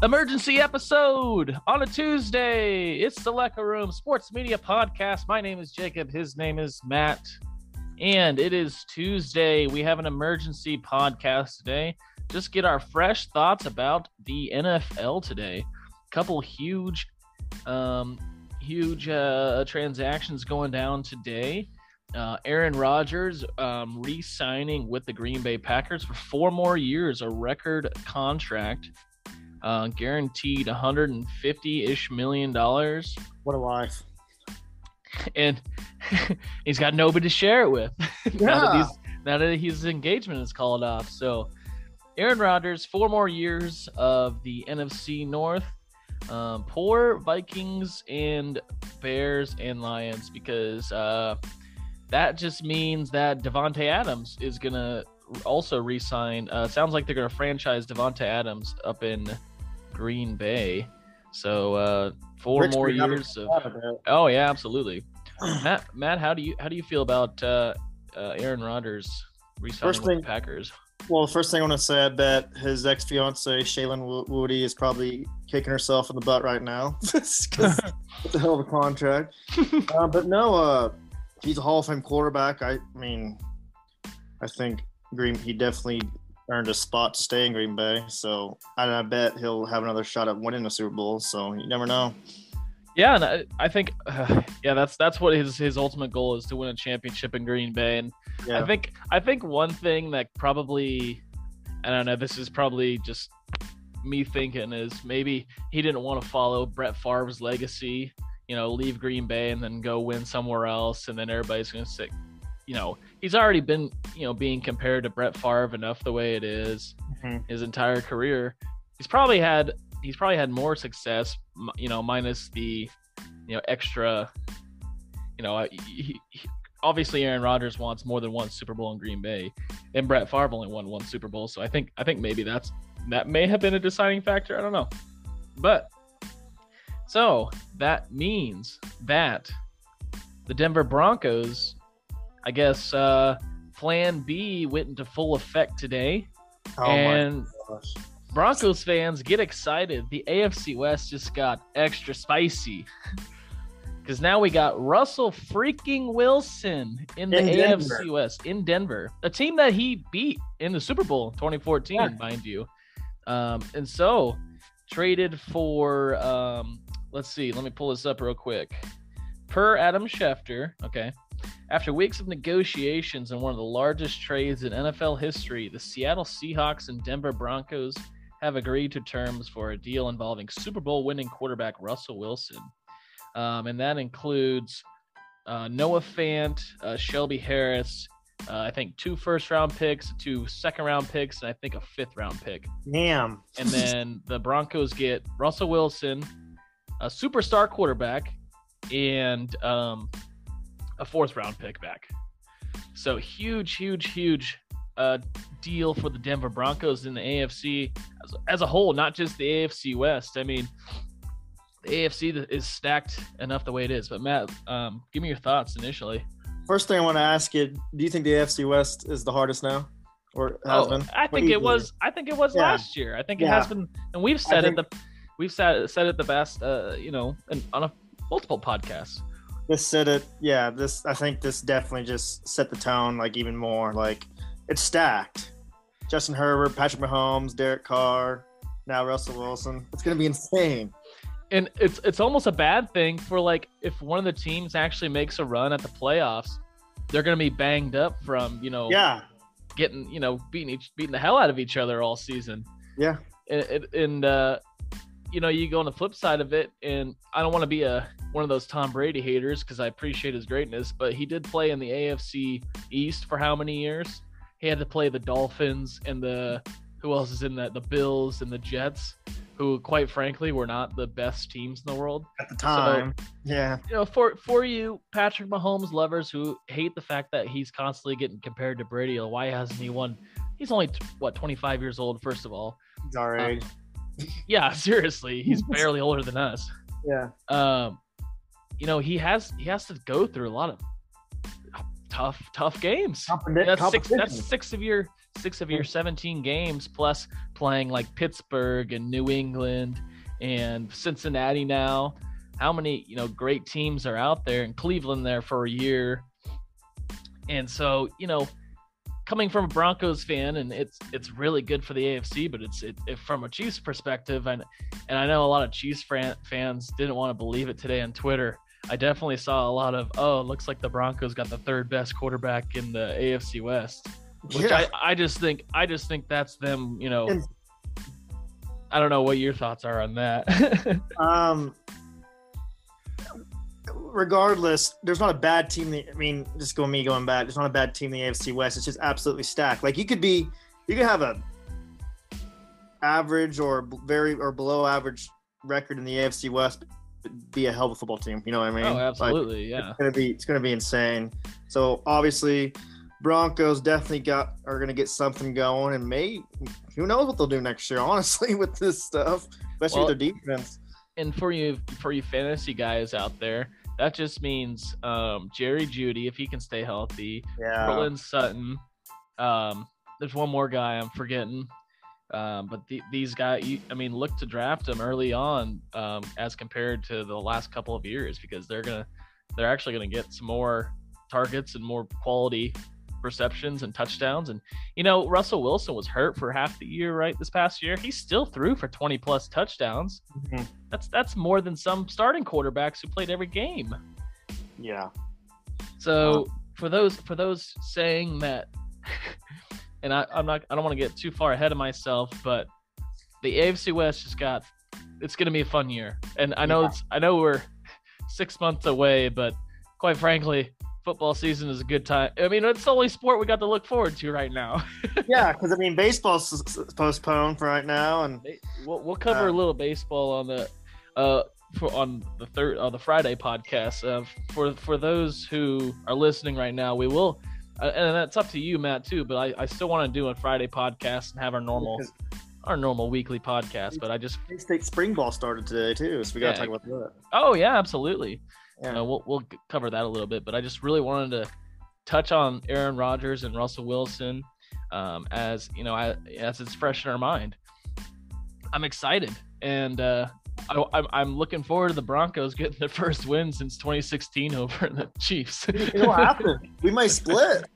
Emergency episode on a Tuesday. It's the Lecker Room Sports Media Podcast. My name is Jacob. His name is Matt. And it is Tuesday. We have an emergency podcast today. Just get our fresh thoughts about the NFL today. Couple huge, um, huge uh, transactions going down today. Uh, Aaron Rodgers um, re-signing with the Green Bay Packers for four more years, a record contract uh, guaranteed 150-ish million dollars. What a life. and he's got nobody to share it with. Now, that he's, now that his engagement is called off. So aaron rodgers four more years of the nfc north. Um, poor vikings and bears and lions because uh, that just means that Davante Adams is gonna also re-sign. Uh, sounds like they're gonna franchise Davante Adams up in green bay so uh, four Rich more we years of of. Oh yeah, absolutely. Matt, Matt, how do you how do you feel about uh, uh, Aaron Rodgers resigning First with the Packers? Well, the first thing I want to say, I bet his ex fiance Shailene Woodley is probably kicking herself in the butt right now. 'Cause what the hell of a contract? uh, but no, uh, he's a Hall of Fame quarterback. I mean, I think Green he definitely earned a spot to stay in Green Bay. So and I bet he'll have another shot at winning the Super Bowl. So you never know. Yeah, and I, I think uh, yeah, that's that's what his his ultimate goal is to win a championship in Green Bay. And Yeah. I think I think one thing that probably I don't know, this is probably just me thinking is maybe he didn't want to follow Brett Favre's legacy, you know, leave Green Bay and then go win somewhere else, and then everybody's gonna say, you know, he's already been, you know, being compared to Brett Favre enough the way it is Mhm. his entire career. He's probably had he's probably had more success, you know, minus the, you know, extra, you know, he, he, obviously Aaron Rodgers wants more than one Super Bowl in Green Bay, and Brett Favre only won one Super Bowl. So I think I think maybe that's that may have been a deciding factor. I don't know, but so that means that the Denver Broncos, I guess, uh, Plan B went into full effect today, Oh and. Broncos fans get excited. The AFC West just got extra spicy. Because now we got Russell freaking Wilson in the In AFC Denver. West in Denver, a team that he beat in the Super Bowl 2014, Yeah. mind you. Um, and so traded for, um, let's see, let me pull this up real quick. Per Adam Schefter, okay. After weeks of negotiations and one of the largest trades in NFL history, the Seattle Seahawks and Denver Broncos have agreed to terms for a deal involving Super Bowl winning quarterback Russell Wilson. Um, and that includes uh, Noah Fant, uh, Shelby Harris, uh, I think two first round picks, two second round picks, and I think a fifth round pick. Damn. And then the Broncos get Russell Wilson, a superstar quarterback, and um, a fourth round pick back. So huge, huge, huge uh, deal for the Denver Broncos in the AFC as, as a whole, not just the AFC West. I mean, the AFC is stacked enough the way it is. But Matt, um, give me your thoughts initially. First thing I want to ask you: Do you think the AFC West is the hardest now, or has Oh, been? I think it was. I think it was Yeah. last year. I think it has been, and we've said it. The we've said said it the best. Uh, you know, and on a multiple podcasts. This said it. Yeah, this. I think this definitely just set the tone like even more. Like it's stacked. Justin Herbert, Patrick Mahomes, Derek Carr, now Russell Wilson. It's gonna be insane. and it's it's almost a bad thing for like if one of the teams actually makes a run at the playoffs, they're gonna be banged up from you know Yeah, getting you know beating each beating the hell out of each other all season. yeah. And, and- and uh, you know, you go on the flip side of it, and I don't want to be a one of those Tom Brady haters because I appreciate his greatness, but he did play in the AFC East for how many years? He had to play the Dolphins and the who else is in that? The Bills and the Jets, who quite frankly were not the best teams in the world at the time. So, yeah. You know, for for you Patrick Mahomes lovers who hate the fact that he's constantly getting compared to Brady, why hasn't he won? He's only what 25 years old. First of all, he's our age. Um, yeah, seriously, he's barely older than us. Yeah. Um, you know, he has he has to go through a lot of tough tough games. That's six. That's six of your six of your 17 games plus playing like Pittsburgh and New England and Cincinnati now. How many you know great teams are out there in Cleveland there for a year. And so you know, coming from a Broncos fan, and it's it's really good for the AFC, but it's it, it, from a Chiefs perspective, and and I know a lot of Chiefs fan, fans didn't want to believe it today on Twitter. I definitely saw a lot of oh, looks like the Broncos got the third best quarterback in the AFC West, which yeah. I I just think I just think that's them, you know. I don't know what your thoughts are on that. um, regardless, there's not a bad team. I mean, just going me going back, there's not a bad team in the AFC West. It's just absolutely stacked. Like you could be, you could have a average or very or below average record in the AFC West, be a hell of a football team. You know what I mean? Oh, absolutely, like, yeah. It's gonna be it's gonna be insane. So obviously, Broncos definitely got are gonna get something going, and may who knows what they'll do next year? Honestly, with this stuff, especially well, with their defense. And for you, for you fantasy guys out there, that just means um, Jerry Jeudy if he can stay healthy, yeah. Sutton. Um, there's one more guy I'm forgetting. Um, but the, these guys, you, I mean, look to draft them early on um, as compared to the last couple of years because they're gonna, they're actually gonna get some more targets and more quality receptions and touchdowns. And you know, Russell Wilson was hurt for half the year, right? This past year, he still threw for 20 plus touchdowns. Mm-hmm. That's that's more than some starting quarterbacks who played every game. Yeah. So for those for those saying that and I, I'm not I don't want to get too far ahead of myself, but the AFC West just got it's gonna be a fun year. And I know yeah. it's I know we're six months away, but quite frankly, football season is a good time. I mean, it's the only sport we got to look forward to right now. yeah, because I mean, baseball's postponed for right now, and we'll, we'll cover uh, a little baseball on the uh for on the third on the Friday podcast. Uh, for for those who are listening right now, we will uh, and that's up to you, Matt, too. But I, I still want to do a Friday podcast and have our normal our normal weekly podcast. But I just State spring ball started today too, so we got to yeah. talk about that. Oh yeah, absolutely. Yeah. Uh, we'll we'll cover that a little bit, but I just really wanted to touch on Aaron Rodgers and Russell Wilson um, as you know as it's fresh in our mind. I'm excited, and uh, I, am looking forward to the Broncos getting their first win since 2016 over the Chiefs. It'll happen. We might split.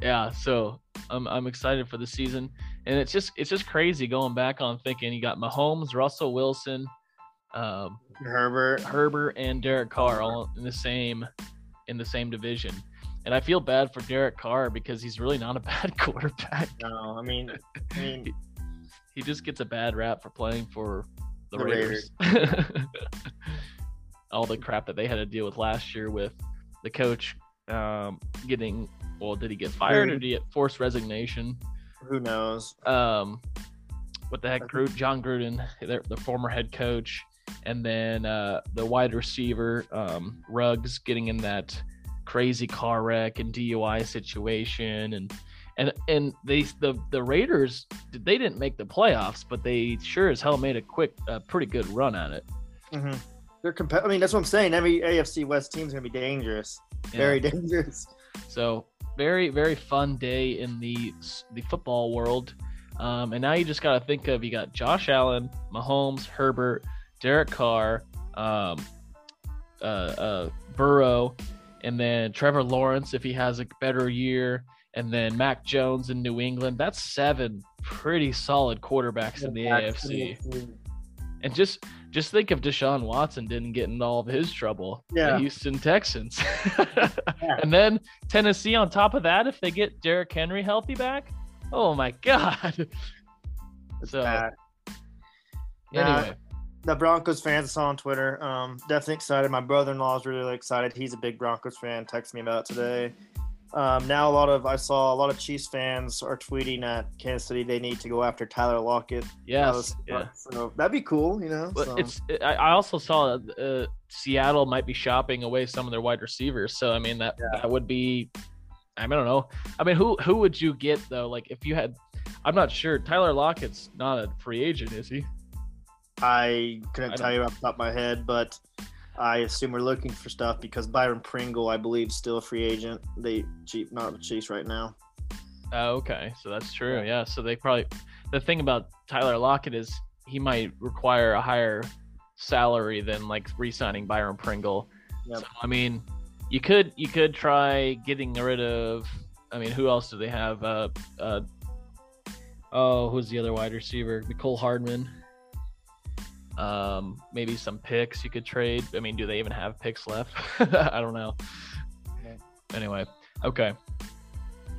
Yeah, so I'm I'm excited for the season, and it's just it's just crazy going back on thinking you got Mahomes, Russell Wilson, um, Herbert, Herbert, and Derek Carr all in the same in the same division. And I feel bad for Derek Carr because he's really not a bad quarterback. No, I mean, I mean, he, he just gets a bad rap for playing for the, the Raiders. Raiders. All the crap that they had to deal with last year with the coach um, getting well, did he get fired or did he get forced resignation? Who knows? Um, what the heck, Gruden, Jon Gruden, the former head coach, and then uh, the wide receiver um, Ruggs getting in that crazy car wreck and DUI situation, and and and they the the Raiders they didn't make the playoffs, but they sure as hell made a quick, uh, pretty good run at it. Mm-hmm. They're comp- I mean, that's what I'm saying. Every AFC West team's gonna be dangerous, yeah. very dangerous. So very very fun day in the the football world. Um, and now you just got to think of you got Josh Allen, Mahomes, Herbert, Derek Carr, um, uh, uh, Burrow, and then Trevor Lawrence if he has a better year and then Mac Jones in New England. That's seven pretty solid quarterbacks in the AFC. And just just think if Deshaun Watson didn't get in all of his trouble. Yeah. Houston Texans. yeah. And then Tennessee on top of that, if they get Derrick Henry healthy back. Oh my God. so anyway. The Broncos fans I saw on Twitter, um, definitely excited. My brother-in-law is really excited. He's a big Broncos fan. Texted me about it today. Um, now a lot of I saw a lot of Chiefs fans are tweeting at Kansas City they need to go after Tyler Lockett. Yes, yeah. So that'd be cool, you know. So. it's I I also saw uh, Seattle might be shopping away some of their wide receivers. So I mean that Yeah. that would be I, mean, I don't know. I mean who who would you get though? Like if you had I'm not sure. Tyler Lockett's not a free agent, is he? I couldn't I tell you off the top of my head, but I assume we're looking for stuff because Byron Pringle, I believe, is still a free agent. They cheap not the Chiefs right now. Oh, okay. So that's true. Yeah. So they probably the thing about Tyler Lockett is he might require a higher salary than like re-signing Byron Pringle. Yep. So I mean, you could you could try getting rid of. I mean, who else do they have? Uh, uh, oh, who's the other wide receiver? Mecole Hardman. Um, maybe some picks you could trade. I mean, do they even have picks left? I don't know. Yeah. Anyway, okay.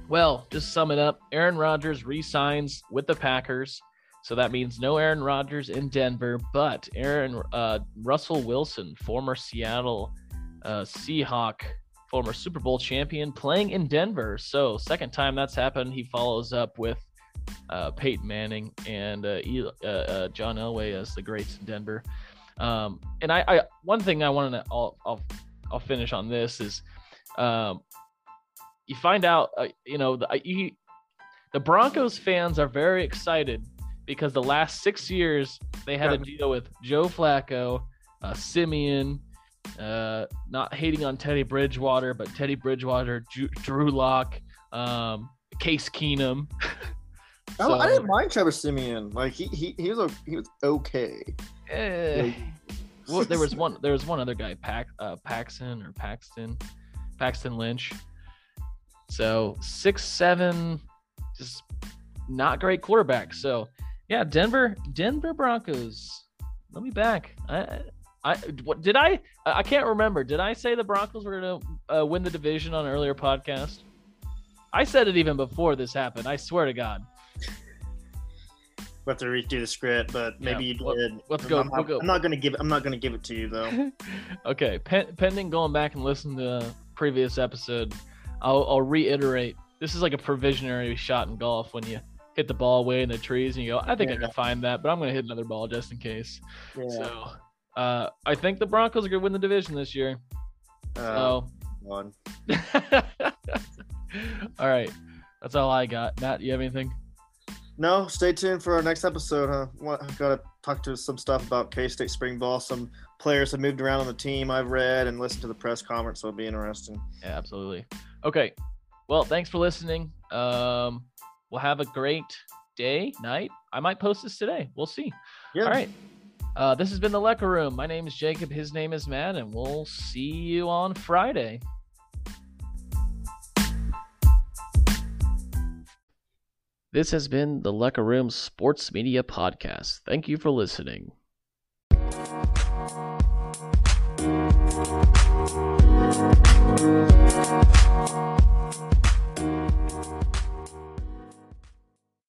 Well, just sum it up. Aaron Rodgers re-signs with the Packers, so that means no Aaron Rodgers in Denver, but Aaron uh, Russell Wilson, former Seattle uh, Seahawk, former Super Bowl champion, playing in Denver. So second time that's happened, he follows up with uh, Peyton Manning and uh, uh, uh, John Elway as the greats in Denver. Um, and I, I, one thing I wanted to, I'll, I'll, I'll finish on this is, um, you find out, uh, you know, the, you, the Broncos fans are very excited because the last six years they had to deal with Joe Flacco, uh, Siemian, uh, not hating on Teddy Bridgewater, but Teddy Bridgewater, Drew, Drew Lock, um, Case Keenum. I, I didn't mind Trevor Siemian. Like he he, he was a, he was okay. Eh. well, there was one. There was one other guy, Pac, uh, Paxton or Paxton, Paxton Lynch. So six, seven, just not great quarterback. So yeah, Denver, Denver Broncos. Let me back. I, I, I what did I? I can't remember. Did I say the Broncos were gonna uh, win the division on an earlier podcast? I said it even before this happened. I swear to God. We have to redo the script, but maybe Yeah, you let- did. let's go- I'm, we'll go. I'm not gonna give. I'm not gonna give it to you though. okay, pen, pending going back and listening to the previous episode, I'll, I'll reiterate. This is like a provisionary shot in golf when you hit the ball way in the trees and you go, I think I can find that, but I'm going to hit another ball just in case. Yeah. So uh, I think the Broncos are going to win the division this year. Uh, So, one. all right. That's all I got. Matt, you have anything? No, stay tuned for our next episode. Huh? What, I've got to talk to some stuff about K State spring ball. Some players have moved around on the team. I've read and listened to the press conference, so it'll be interesting. Yeah, absolutely. Okay. Well, thanks for listening. Um, we'll have a great day, night. I might post this today. We'll see. Yeah. All right. Uh, this has been the Lecker Room. My name is Jacob. His name is Matt, and we'll see you on Friday. This has been the Lecker Room Sports Media Podcast. Thank you for listening.